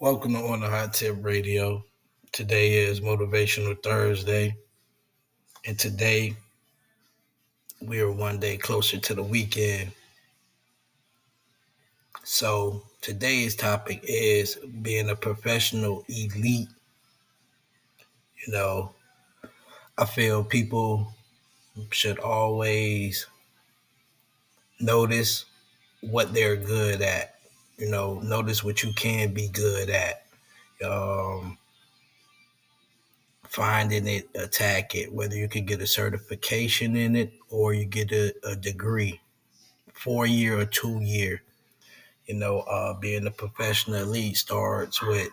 Welcome to On the Hot Tip Radio. Today is Motivational Thursday, and today we are one day closer to the weekend. So, today's topic is being a professional elite. You know, I feel people should always notice what they're good at you know, notice what you can be good at. Um, finding it, attack it, whether you can get a certification in it or you get a, a degree, four year or two year. You know, uh, being a professional elite starts with,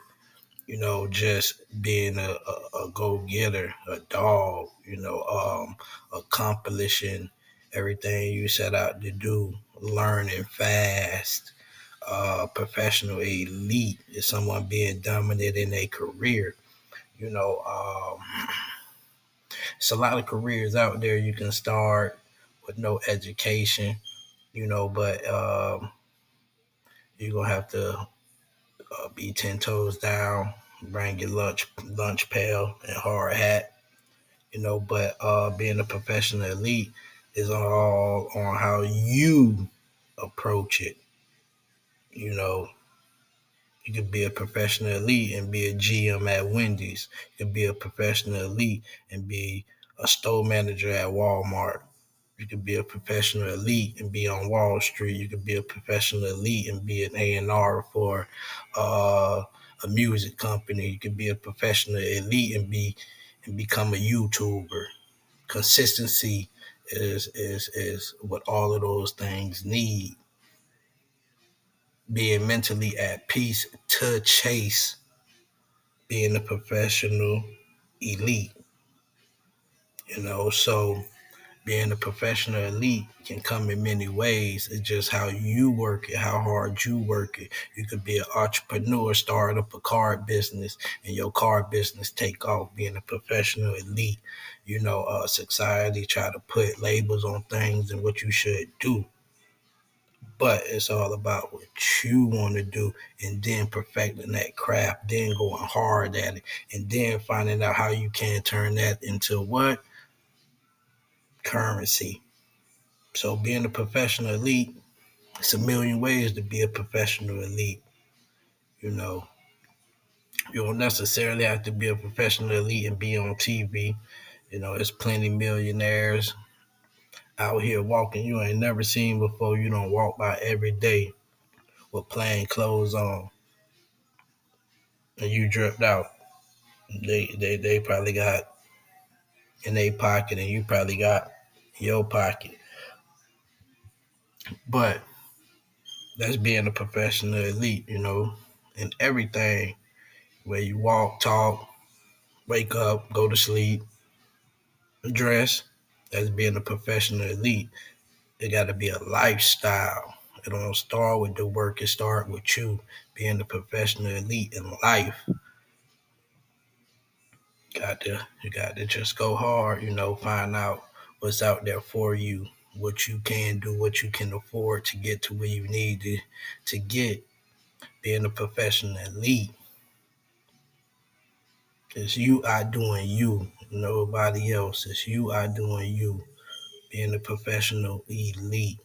you know, just being a, a, a go getter, a dog, you know, um, accomplishing everything you set out to do, learning fast, uh, professional elite is someone being dominant in a career. You know, um, it's a lot of careers out there you can start with no education, you know, but um, you're gonna have to uh, be ten toes down, bring your lunch lunch pail and hard hat, you know. But uh, being a professional elite is all on how you approach it you know, you could be a professional elite and be a GM at Wendy's. You could be a professional elite and be a store manager at Walmart. You could be a professional elite and be on Wall Street. You could be a professional elite and be an A&R for uh, a music company. You could be a professional elite and be and become a YouTuber. Consistency is is is what all of those things need being mentally at peace to chase being a professional elite. You know, so being a professional elite can come in many ways. It's just how you work it, how hard you work it. You could be an entrepreneur, start up a card business, and your card business take off. Being a professional elite, you know, uh, society try to put labels on things and what you should do but it's all about what you want to do and then perfecting that craft, then going hard at it, and then finding out how you can turn that into what? Currency. So being a professional elite, it's a million ways to be a professional elite. You know, you don't necessarily have to be a professional elite and be on TV. You know, there's plenty millionaires out here walking you ain't never seen before. You don't walk by every day with plain clothes on, and you dripped out. They they they probably got in their pocket, and you probably got your pocket. But that's being a professional elite, you know, in everything where you walk, talk, wake up, go to sleep, dress as being a professional elite, it got to be a lifestyle. It don't start with the work. It start with you being a professional elite in life. Got to you got to just go hard. You know, find out what's out there for you, what you can do, what you can afford to get to where you need to to get. Being a professional elite. It's you out doing you nobody else. It's you out doing you, being a professional elite.